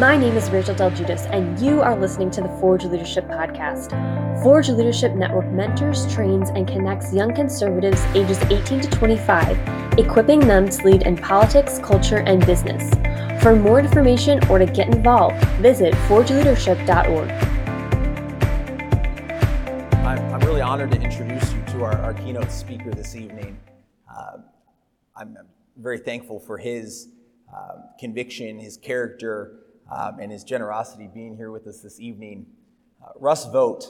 My name is Rachel Del Judas, and you are listening to the Forge Leadership Podcast. Forge Leadership Network mentors, trains, and connects young conservatives ages 18 to 25, equipping them to lead in politics, culture, and business. For more information or to get involved, visit forgeleadership.org. I'm, I'm really honored to introduce you to our, our keynote speaker this evening. Uh, I'm, very thankful for his um, conviction, his character, um, and his generosity being here with us this evening. Uh, Russ Vought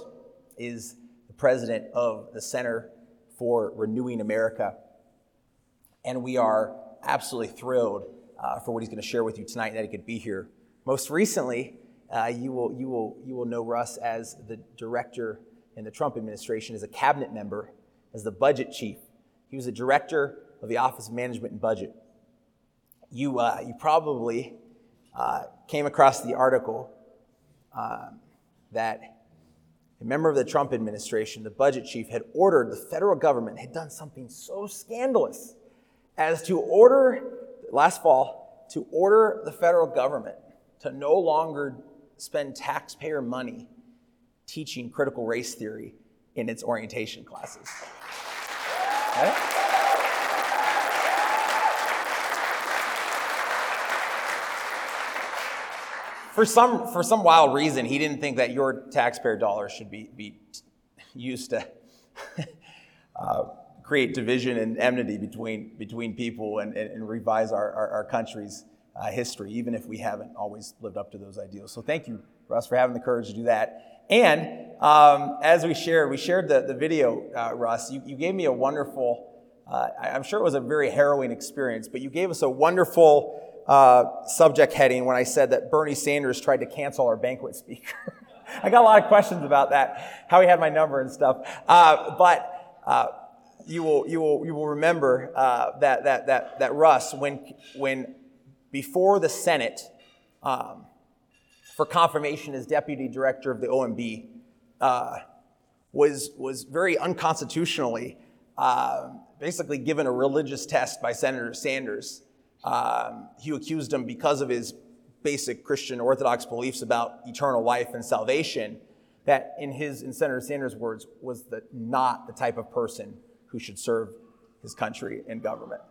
is the president of the Center for Renewing America, and we are absolutely thrilled uh, for what he's going to share with you tonight that he could be here. Most recently, uh, you, will, you, will, you will know Russ as the director in the Trump administration, as a cabinet member, as the budget chief. He was the director of the Office of Management and Budget. You, uh, you probably uh, came across the article um, that a member of the Trump administration, the budget chief, had ordered the federal government, had done something so scandalous as to order, last fall, to order the federal government to no longer spend taxpayer money teaching critical race theory in its orientation classes. Okay? For some, for some wild reason, he didn't think that your taxpayer dollars should be, be used to uh, create division and enmity between, between people and, and, and revise our, our, our country's uh, history, even if we haven't always lived up to those ideals. So thank you, Russ, for having the courage to do that. And um, as we shared, we shared the, the video, uh, Russ. You, you gave me a wonderful, uh, I'm sure it was a very harrowing experience, but you gave us a wonderful uh, subject heading when I said that Bernie Sanders tried to cancel our banquet speaker. I got a lot of questions about that, how he had my number and stuff. Uh, but uh, you will you will you will remember uh, that that that that Russ when when before the Senate um, for confirmation as deputy director of the OMB uh, was was very unconstitutionally uh, basically given a religious test by Senator Sanders um, he accused him because of his basic Christian Orthodox beliefs about eternal life and salvation, that in his, in Senator Sanders' words, was the, not the type of person who should serve his country and government.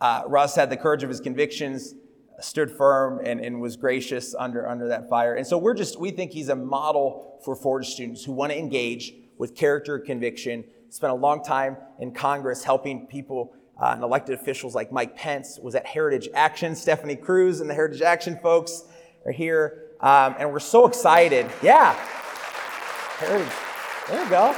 Uh, Russ had the courage of his convictions, stood firm, and, and was gracious under, under that fire. And so we're just, we think he's a model for Forge students who want to engage with character conviction, spent a long time in Congress helping people uh, and elected officials like Mike Pence was at Heritage Action. Stephanie Cruz and the Heritage Action folks are here. Um, and we're so excited. Yeah. Heritage. There you go.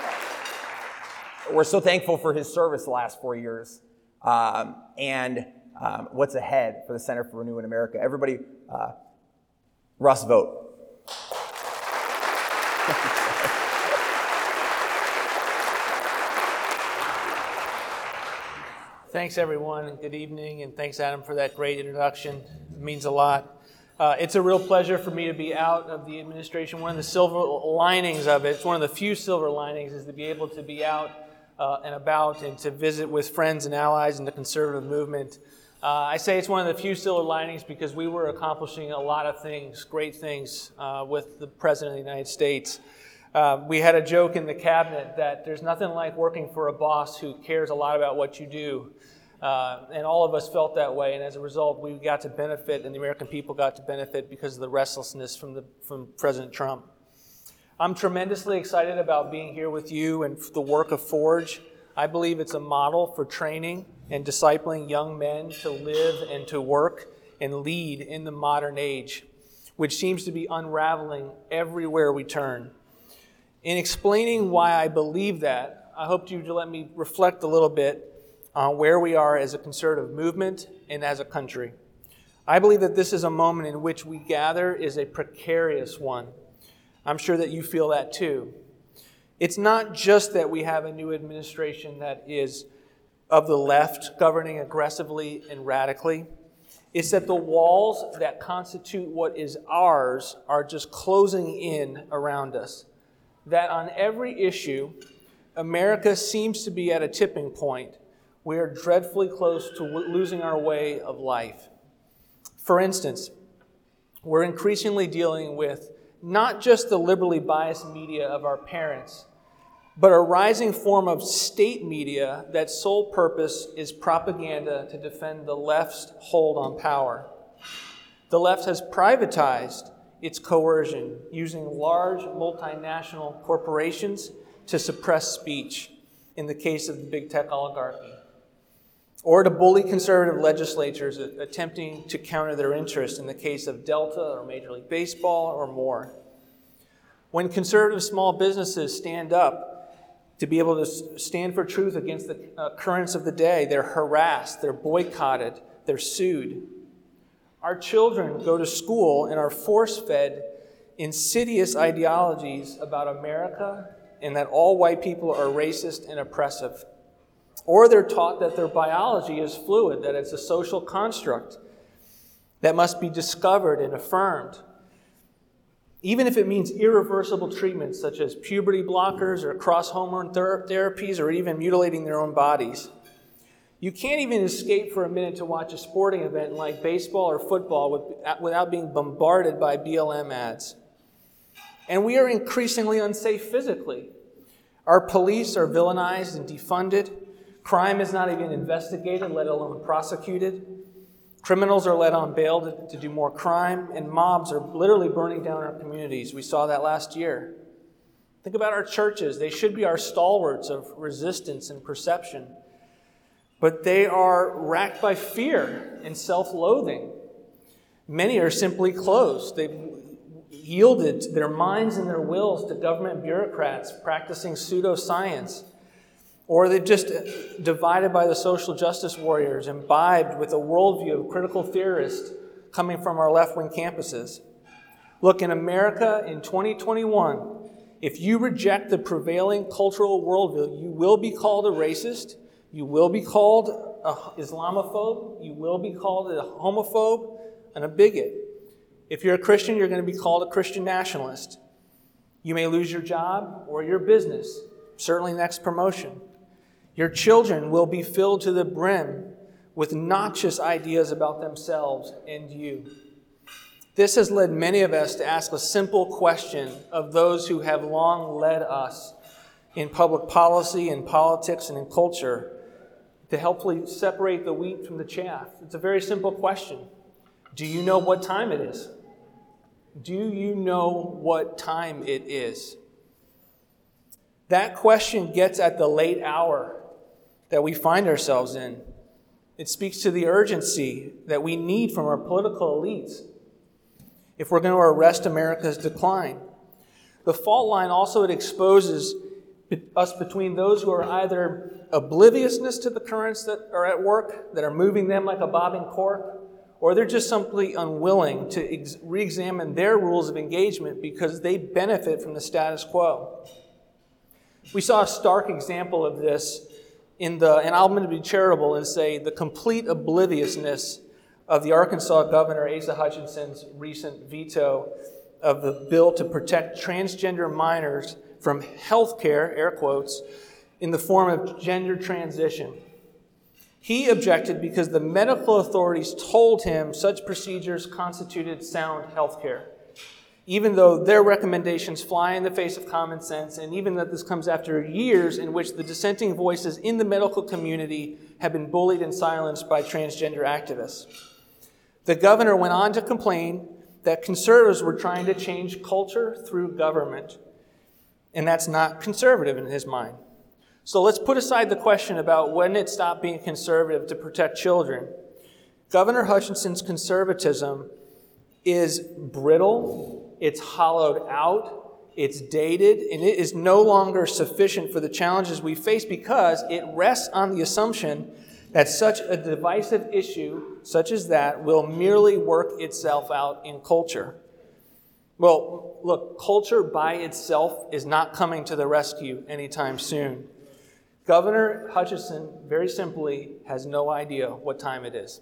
We're so thankful for his service the last four years um, and um, what's ahead for the Center for Renewing America. Everybody, uh, Russ Vought. Thanks, everyone. Good evening, and thanks, Adam, for that great introduction. It means a lot. Uh, it's a real pleasure for me to be out of the administration. One of the silver linings of it, it's one of the few silver linings, is to be able to be out uh, and about and to visit with friends and allies in the conservative movement. Uh, I say it's one of the few silver linings because we were accomplishing a lot of things, great things, uh, with the President of the United States. Uh, we had a joke in the cabinet that there's nothing like working for a boss who cares a lot about what you do. Uh, and all of us felt that way, and as a result, we got to benefit, and the American people got to benefit because of the restlessness from, the, from President Trump. I'm tremendously excited about being here with you and the work of Forge. I believe it's a model for training and discipling young men to live and to work and lead in the modern age, which seems to be unraveling everywhere we turn. In explaining why I believe that, I hope you to let me reflect a little bit on where we are as a conservative movement and as a country. I believe that this is a moment in which we gather is a precarious one. I'm sure that you feel that too. It's not just that we have a new administration that is of the left governing aggressively and radically. It's that the walls that constitute what is ours are just closing in around us that on every issue, America seems to be at a tipping point. We are dreadfully close to losing our way of life. For instance, we're increasingly dealing with not just the liberally biased media of our parents, but a rising form of state media that sole purpose is propaganda to defend the left's hold on power. The left has privatized its coercion using large multinational corporations to suppress speech in the case of the big tech oligarchy, or to bully conservative legislatures attempting to counter their interests in the case of Delta or Major League Baseball or more. When conservative small businesses stand up to be able to stand for truth against the uh, currents of the day, they're harassed, they're boycotted, they're sued. Our children go to school and are force fed insidious ideologies about America and that all white people are racist and oppressive. Or they're taught that their biology is fluid, that it's a social construct that must be discovered and affirmed. Even if it means irreversible treatments such as puberty blockers or cross hormone ther- therapies or even mutilating their own bodies. You can't even escape for a minute to watch a sporting event like baseball or football without being bombarded by BLM ads. And we are increasingly unsafe physically. Our police are villainized and defunded. Crime is not even investigated, let alone prosecuted. Criminals are let on bail to, to, do more crime, and mobs are literally burning down our communities. We saw that last year. Think about our churches. They should be our stalwarts of resistance and perception, but they are racked by fear and self loathing. Many are simply closed. They've yielded their minds and their wills to government bureaucrats practicing pseudoscience. Or they've just divided by the social justice warriors, imbibed with a worldview of critical theorists coming from our left wing campuses. Look, in America in 2021, if you reject the prevailing cultural worldview, you will be called a racist, you will be called an Islamophobe, you will be called a homophobe, and a bigot. If you're a Christian, you're going to be called a Christian nationalist. You may lose your job or your business, certainly next promotion. Your children will be filled to the brim with noxious ideas about themselves and you. This has led many of us to ask a simple question of those who have long led us in public policy, in politics, and in culture to helpfully separate the wheat from the chaff. It's a very simple question. Do you know what time it is? Do you know what time it is? That question gets at the late hour that we find ourselves in. It speaks to the urgency that we need from our political elites if we're going to arrest America's decline. The fault line also it exposes us between those who are either obliviousness to the currents that are at work, that are moving them like a bobbing cork, or they're just simply unwilling to ex- re examine their rules of engagement because they benefit from the status quo. We saw a stark example of this in the, and I'm going to be charitable and say the complete obliviousness of the Arkansas governor, Asa Hutchinson's recent veto of the bill to protect transgender minors from health care, air quotes, in the form of gender transition. He objected because the medical authorities told him such procedures constituted sound health care even though their recommendations fly in the face of common sense, and even that this comes after years in which the dissenting voices in the medical community have been bullied and silenced by transgender activists. The governor went on to complain that conservatives were trying to change culture through government, and that's not conservative in his mind. So let's put aside the question about when it stopped being conservative to protect children. Governor Hutchinson's conservatism is brittle it's hollowed out, it's dated, and it is no longer sufficient for the challenges we face because it rests on the assumption that such a divisive issue, such as that, will merely work itself out in culture. Well, look, culture by itself is not coming to the rescue anytime soon. Governor Hutchinson, very simply, has no idea what time it is.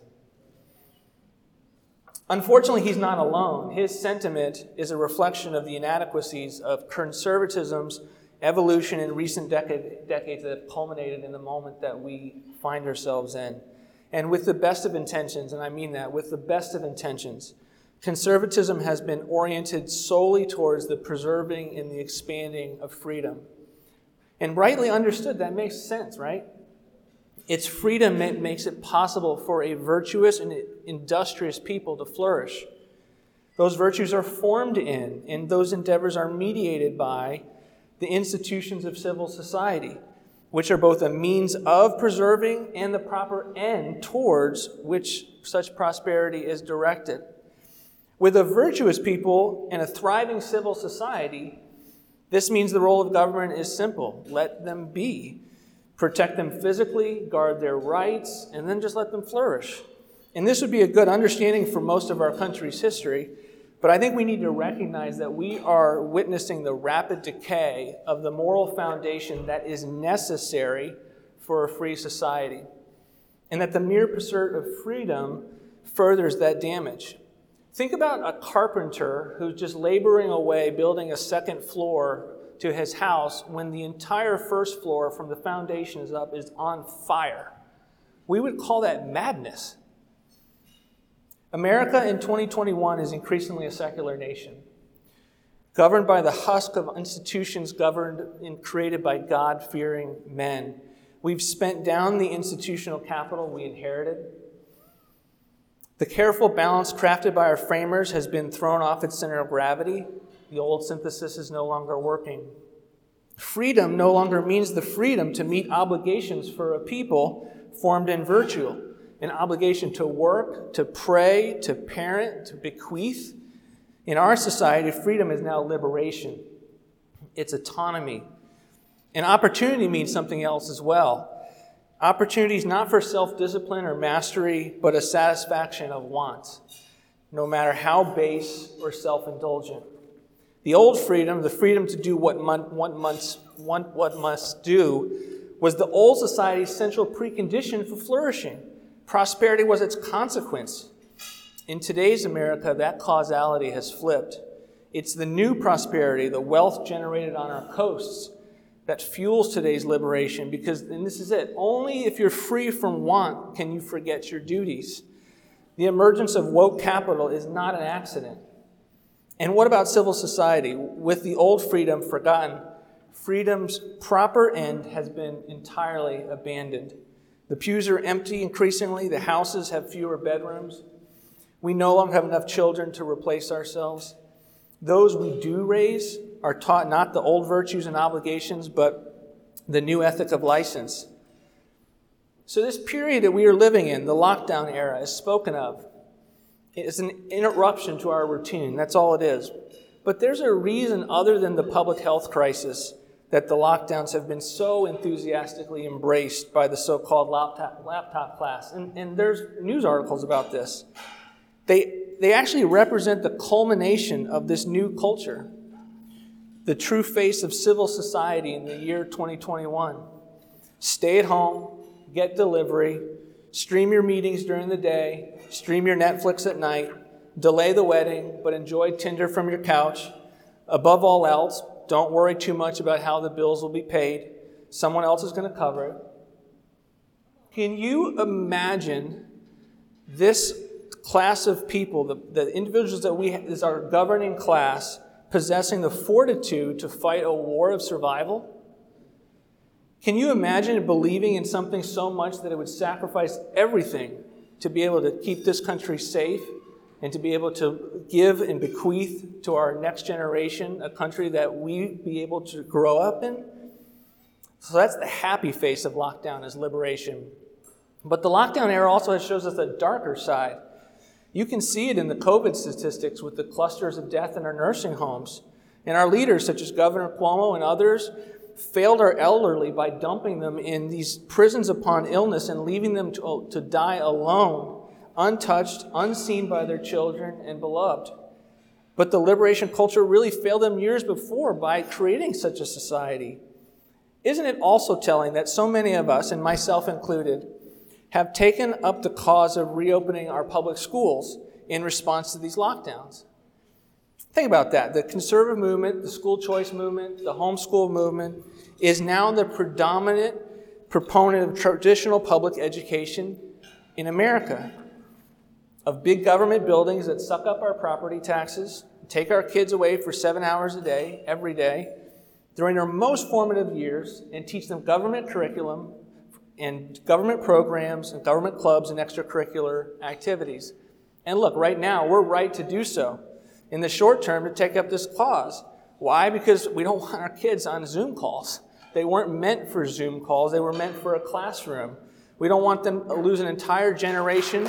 Unfortunately, he's not alone. His sentiment is a reflection of the inadequacies of conservatism's evolution in recent decade, decades that have culminated in the moment that we find ourselves in. And with the best of intentions, and I mean that, with the best of intentions, conservatism has been oriented solely towards the preserving and the expanding of freedom. And rightly understood, that makes sense, right? Its freedom that makes it possible for a virtuous and industrious people to flourish. Those virtues are formed in, and those endeavors are mediated by the institutions of civil society, which are both a means of preserving and the proper end towards which such prosperity is directed. With a virtuous people and a thriving civil society, this means the role of government is simple let them be. Protect them physically, guard their rights, and then just let them flourish. And this would be a good understanding for most of our country's history, but I think we need to recognize that we are witnessing the rapid decay of the moral foundation that is necessary for a free society, and that the mere pursuit of freedom furthers that damage. Think about a carpenter who's just laboring away building a second floor to his house when the entire first floor from the foundation is up is on fire. We would call that madness. America in 2021 is increasingly a secular nation, governed by the husk of institutions governed and created by God fearing men. We've spent down the institutional capital we inherited. The careful balance crafted by our framers has been thrown off its center of gravity. The old synthesis is no longer working. Freedom no longer means the freedom to meet obligations for a people formed in virtue an obligation to work, to pray, to parent, to bequeath. In our society, freedom is now liberation, it's autonomy. And opportunity means something else as well. Opportunities not for self discipline or mastery, but a satisfaction of wants, no matter how base or self indulgent. The old freedom, the freedom to do what, one must, what must do, was the old society's central precondition for flourishing. Prosperity was its consequence. In today's America, that causality has flipped. It's the new prosperity, the wealth generated on our coasts, that fuels today's liberation because, and this is it, only if you're free from want can you forget your duties. The emergence of woke capital is not an accident. And what about civil society? With the old freedom forgotten, freedom's proper end has been entirely abandoned. The pews are empty increasingly, the houses have fewer bedrooms. We no longer have enough children to replace ourselves. Those we do raise are taught not the old virtues and obligations, but the new ethic of license. So, this period that we are living in, the lockdown era, is spoken of. It's an interruption to our routine. That's all it is. But there's a reason other than the public health crisis that the lockdowns have been so enthusiastically embraced by the so called laptop, laptop class. And, and there's news articles about this. They, they actually represent the culmination of this new culture the true face of civil society in the year 2021. Stay at home, get delivery, stream your meetings during the day, stream your Netflix at night, delay the wedding, but enjoy Tinder from your couch. Above all else, don't worry too much about how the bills will be paid. Someone else is going to cover it. Can you imagine this class of people, the, the individuals that we is our governing class, possessing the fortitude to fight a war of survival? Can you imagine believing in something so much that it would sacrifice everything to be able to keep this country safe and to be able to give and bequeath to our next generation a country that we be able to grow up in? So that's the happy face of lockdown is liberation. But the lockdown era also shows us a darker side. You can see it in the COVID statistics with the clusters of death in our nursing homes. And our leaders, such as Governor Cuomo and others, failed our elderly by dumping them in these prisons upon illness and leaving them to, to die alone, untouched, unseen by their children and beloved. But the liberation culture really failed them years before by creating such a society. Isn't it also telling that so many of us, and myself included, have taken up the cause of reopening our public schools in response to these lockdowns. Think about that. The conservative movement, the school choice movement, the homeschool movement is now the predominant proponent of traditional public education in America. of big government buildings that suck up our property taxes, take our kids away for seven hours a day, every day, during their most formative years, and teach them government curriculum and government programs and government clubs and extracurricular activities. And look, right now, we're right to do so in the short term to take up this cause. Why? Because we don't want our kids on Zoom calls. They weren't meant for Zoom calls, they were meant for a classroom. We don't want them to lose an entire generation.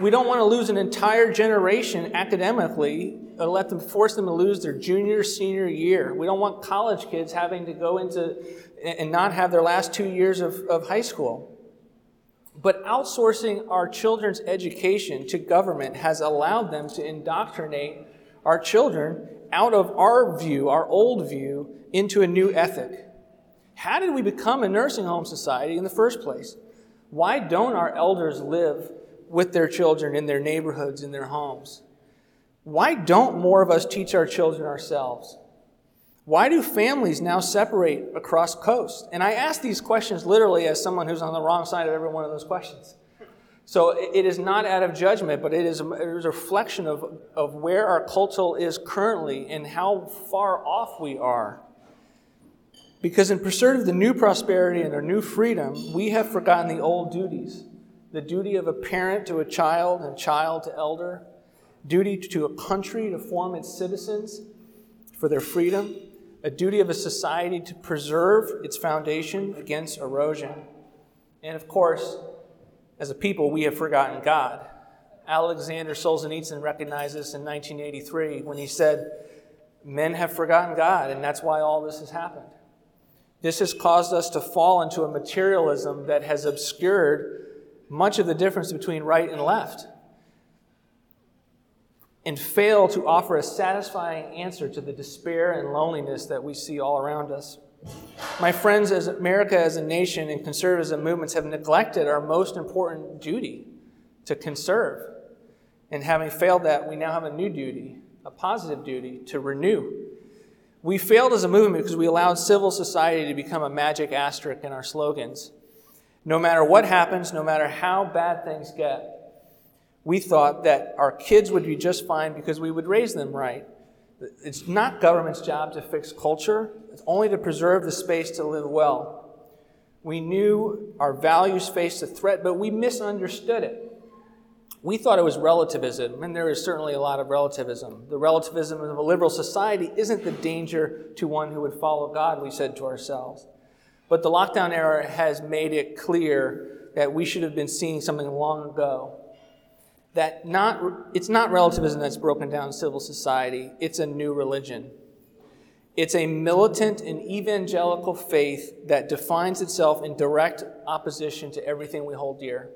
We don't want to lose an entire generation academically or let them force them to lose their junior, senior year. We don't want college kids having to go into and not have their last two years of, of high school. But outsourcing our children's education to government has allowed them to indoctrinate our children out of our view, our old view, into a new ethic. How did we become a nursing home society in the first place? Why don't our elders live with their children in their neighborhoods, in their homes? Why don't more of us teach our children ourselves? Why do families now separate across coast? And I ask these questions literally as someone who's on the wrong side of every one of those questions. So it is not out of judgment, but it is a, it is a reflection of, of where our culture is currently and how far off we are. Because in pursuit of the new prosperity and our new freedom, we have forgotten the old duties the duty of a parent to a child and child to elder, duty to a country to form its citizens for their freedom, a duty of a society to preserve its foundation against erosion. And of course, as a people, we have forgotten God. Alexander Solzhenitsyn recognized this in 1983 when he said, Men have forgotten God, and that's why all this has happened. This has caused us to fall into a materialism that has obscured much of the difference between right and left and fail to offer a satisfying answer to the despair and loneliness that we see all around us. My friends, as America as a nation and conservatism movements have neglected our most important duty to conserve. And having failed that, we now have a new duty, a positive duty to renew. We failed as a movement because we allowed civil society to become a magic asterisk in our slogans. No matter what happens, no matter how bad things get, we thought that our kids would be just fine because we would raise them right. It's not government's job to fix culture, it's only to preserve the space to live well. We knew our values faced a threat, but we misunderstood it. We thought it was relativism, and there is certainly a lot of relativism. The relativism of a liberal society isn't the danger to one who would follow God, we said to ourselves. But the lockdown era has made it clear that we should have been seeing something long ago that not, it's not relativism that's broken down civil society, it's a new religion. It's a militant and evangelical faith that defines itself in direct opposition to everything we hold dear.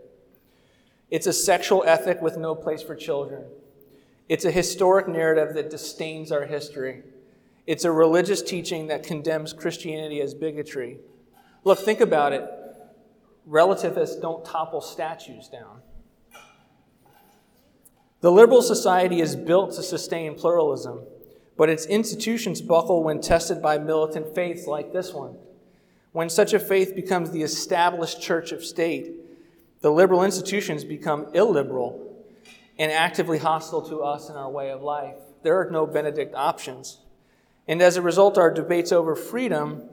It's a sexual ethic with no place for children. It's a historic narrative that disdains our history. It's a religious teaching that condemns Christianity as bigotry. Look, think about it. Relativists don't topple statues down. The liberal society is built to sustain pluralism, but its institutions buckle when tested by militant faiths like this one. When such a faith becomes the established church of state, the liberal institutions become illiberal and actively hostile to us and our way of life. There are no Benedict options. And as a result, our debates over freedom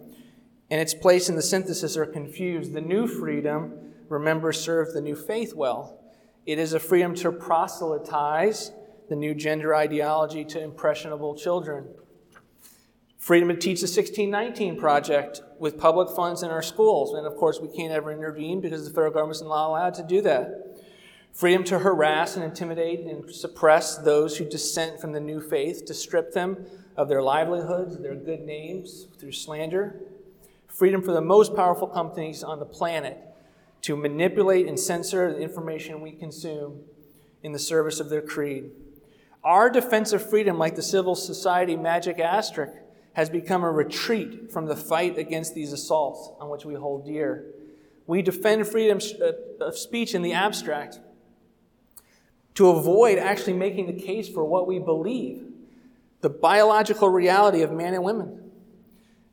and its place in the synthesis are confused. The new freedom, remember, served the new faith well. It is a freedom to proselytize the new gender ideology to impressionable children. Freedom to teach the 1619 project with public funds in our schools. And of course, we can't ever intervene because the federal government's not allowed to do that. Freedom to harass and intimidate and suppress those who dissent from the new faith, to strip them of their livelihoods, their good names through slander. Freedom for the most powerful companies on the planet to manipulate and censor the information we consume in the service of their creed. Our defense of freedom, like the civil society magic asterisk, has become a retreat from the fight against these assaults on which we hold dear. We defend freedom uh, of speech in the abstract to avoid actually making the case for what we believe the biological reality of man and women.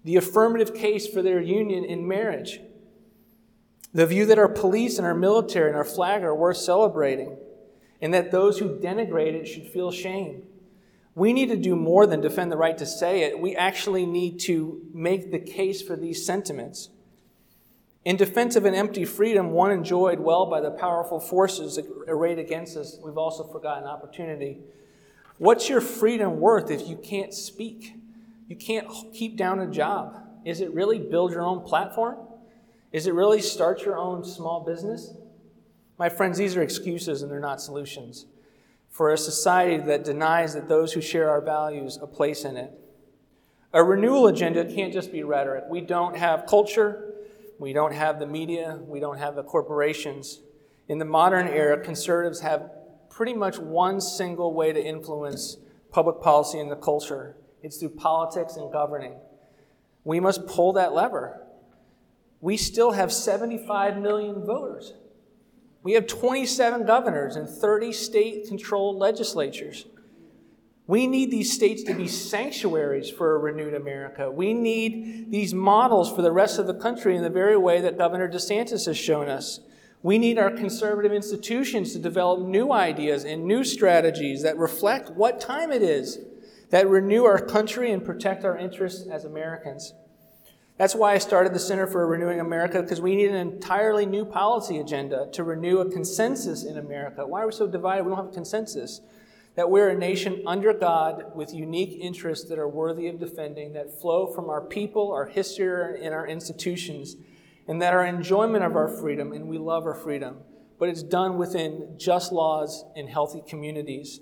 The affirmative case for their union in marriage, the view that our police and our military and our flag are worth celebrating, and that those who denigrate it should feel shame. We need to do more than defend the right to say it. We actually need to make the case for these sentiments. In defense of an empty freedom, one enjoyed well by the powerful forces arrayed against us, we've also forgotten opportunity. What's your freedom worth if you can't speak? You can't keep down a job. Is it really build your own platform? Is it really start your own small business? My friends, these are excuses and they're not solutions for a society that denies that those who share our values a place in it. A renewal agenda can't just be rhetoric. We don't have culture, we don't have the media, we don't have the corporations. In the modern era, conservatives have pretty much one single way to influence public policy and the culture it's through politics and governing. We must pull that lever. We still have 75 million voters. We have 27 governors and 30 state controlled legislatures. We need these states to be sanctuaries for a renewed America. We need these models for the rest of the country in the very way that Governor DeSantis has shown us. We need our conservative institutions to develop new ideas and new strategies that reflect what time it is, that renew our country and protect our interests as Americans. That's why I started the Center for Renewing America, because we need an entirely new policy agenda to renew a consensus in America. Why are we so divided? We don't have a consensus. That we're a nation under God with unique interests that are worthy of defending, that flow from our people, our history, and our institutions, and that our enjoyment of our freedom, and we love our freedom, but it's done within just laws and healthy communities.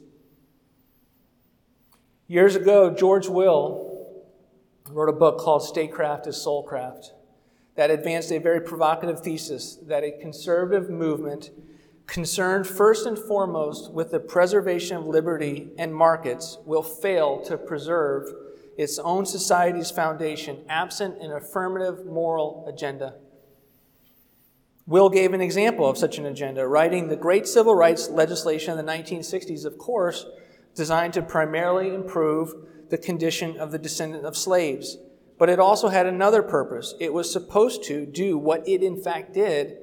Years ago, George Will wrote a book called Statecraft as Soulcraft that advanced a very provocative thesis that a conservative movement concerned first and foremost with the preservation of liberty and markets will fail to preserve its own society's foundation absent an affirmative moral agenda. Will gave an example of such an agenda, writing the great civil rights legislation in the 1960s, of course, designed to primarily improve the condition of the descendant of slaves. But it also had another purpose. It was supposed to do what it in fact did.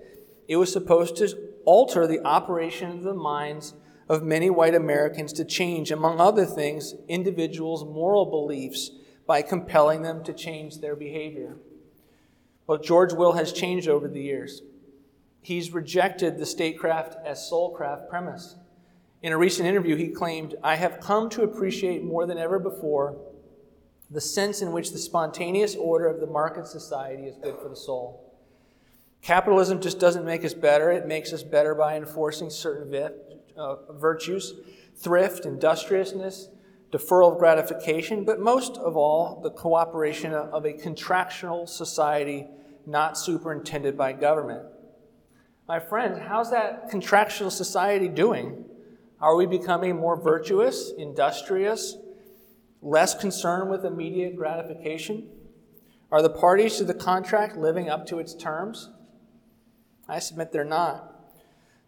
It was supposed to alter the operation of the minds of many white Americans to change, among other things, individuals' moral beliefs by compelling them to change their behavior. Well, George Will has changed over the years. He's rejected the statecraft as soulcraft premise. In a recent interview, he claimed, I have come to appreciate more than ever before the sense in which the spontaneous order of the market society is good for the soul. Capitalism just doesn't make us better, it makes us better by enforcing certain uh, virtues thrift, industriousness, deferral of gratification, but most of all, the cooperation of a contractual society not superintended by government. My friends, how's that contractual society doing? Are we becoming more virtuous, industrious, less concerned with immediate gratification? Are the parties to the contract living up to its terms? I submit they're not.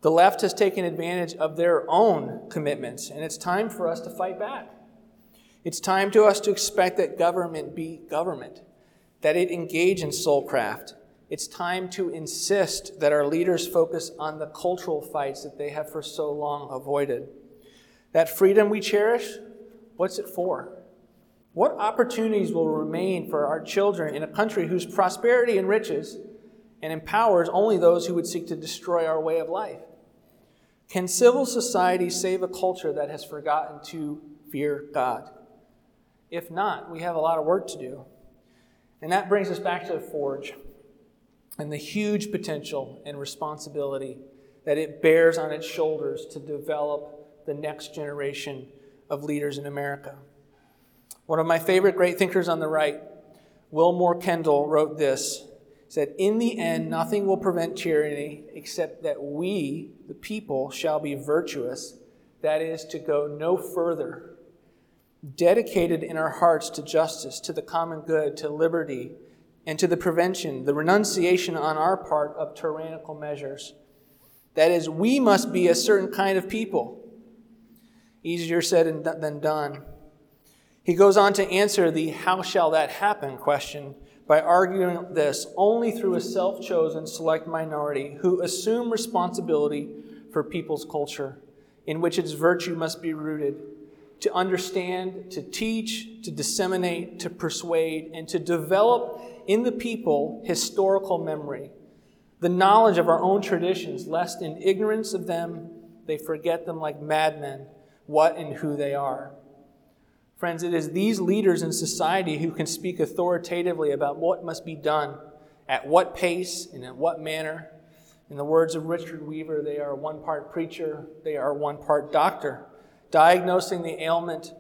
The left has taken advantage of their own commitments, and it's time for us to fight back. It's time to us to expect that government be government, that it engage in soulcraft, it's time to insist that our leaders focus on the cultural fights that they have for so long avoided. That freedom we cherish, what's it for? What opportunities will remain for our children in a country whose prosperity enriches and empowers only those who would seek to destroy our way of life? Can civil society save a culture that has forgotten to fear God? If not, we have a lot of work to do. And that brings us back to the forge and the huge potential and responsibility that it bears on its shoulders to develop the next generation of leaders in America. One of my favorite great thinkers on the right, Willmoore Kendall, wrote this. Said, In the end, nothing will prevent tyranny except that we, the people, shall be virtuous, that is, to go no further, dedicated in our hearts to justice, to the common good, to liberty, and to the prevention, the renunciation on our part of tyrannical measures. That is, we must be a certain kind of people. Easier said than done. He goes on to answer the how shall that happen question by arguing this only through a self chosen select minority who assume responsibility for people's culture, in which its virtue must be rooted, to understand, to teach, to disseminate, to persuade, and to develop in the people historical memory, the knowledge of our own traditions, lest in ignorance of them they forget them like madmen, what and who they are. Friends, it is these leaders in society who can speak authoritatively about what must be done, at what pace, and in what manner. In the words of Richard Weaver, they are one part preacher, they are one part doctor, diagnosing the ailment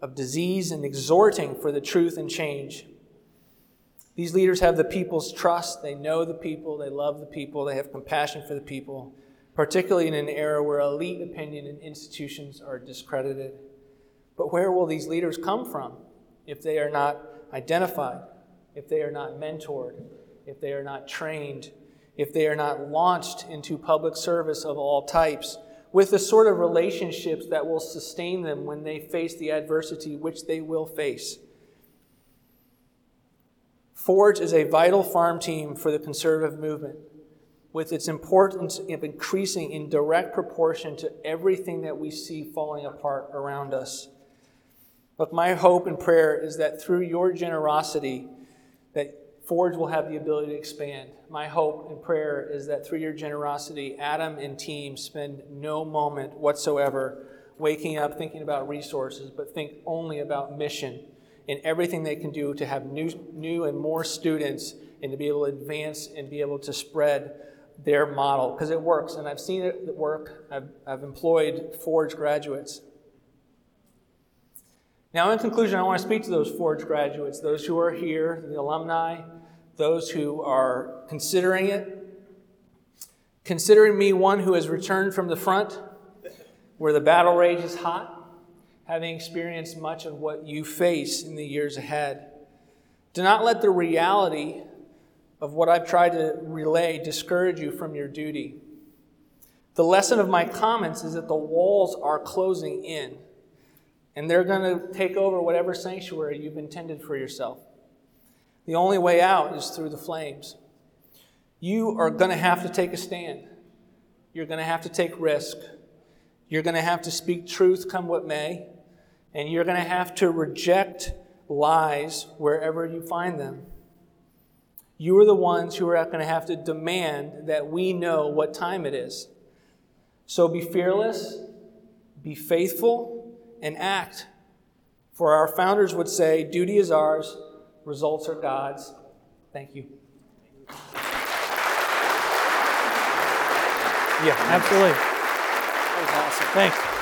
of disease and exhorting for the truth and change. These leaders have the people's trust. They know the people. They love the people. They have compassion for the people, particularly in an era where elite opinion and institutions are discredited. But where will these leaders come from if they are not identified, if they are not mentored, if they are not trained, if they are not launched into public service of all types, with the sort of relationships that will sustain them when they face the adversity which they will face? Forge is a vital farm team for the conservative movement, with its importance increasing in direct proportion to everything that we see falling apart around us. But my hope and prayer is that through your generosity, that Forge will have the ability to expand. My hope and prayer is that through your generosity, Adam and team spend no moment whatsoever waking up thinking about resources, but think only about mission and everything they can do to have new, new and more students and to be able to advance and be able to spread their model because it works. And I've seen it work. I've, I've employed Forge graduates now, in conclusion, I want to speak to those Forge graduates, those who are here, the alumni, those who are considering it. Considering me one who has returned from the front, where the battle rage is hot, having experienced much of what you face in the years ahead. Do not let the reality of what I've tried to relay discourage you from your duty. The lesson of my comments is that the walls are closing in and they're going to take over whatever sanctuary you've intended for yourself. The only way out is through the flames. You are going to have to take a stand. You're going to have to take risk. You're going to have to speak truth come what may. And you're going to have to reject lies wherever you find them. You are the ones who are going to have to demand that we know what time it is. So be fearless, be faithful, and act. For our founders would say, duty is ours, results are God's. Thank you. Yeah, absolutely. That was awesome. Thanks.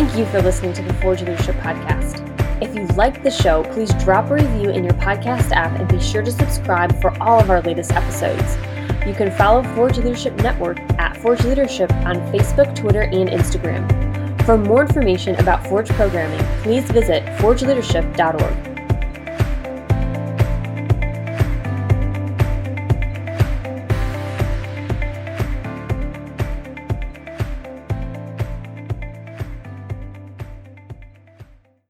Thank you for listening to the Forge Leadership Podcast. If you liked the show, please drop a review in your podcast app and be sure to subscribe for all of our latest episodes. You can follow Forge Leadership Network at Forge Leadership on Facebook, Twitter, and Instagram. For more information about Forge programming, please visit forgeleadership.org.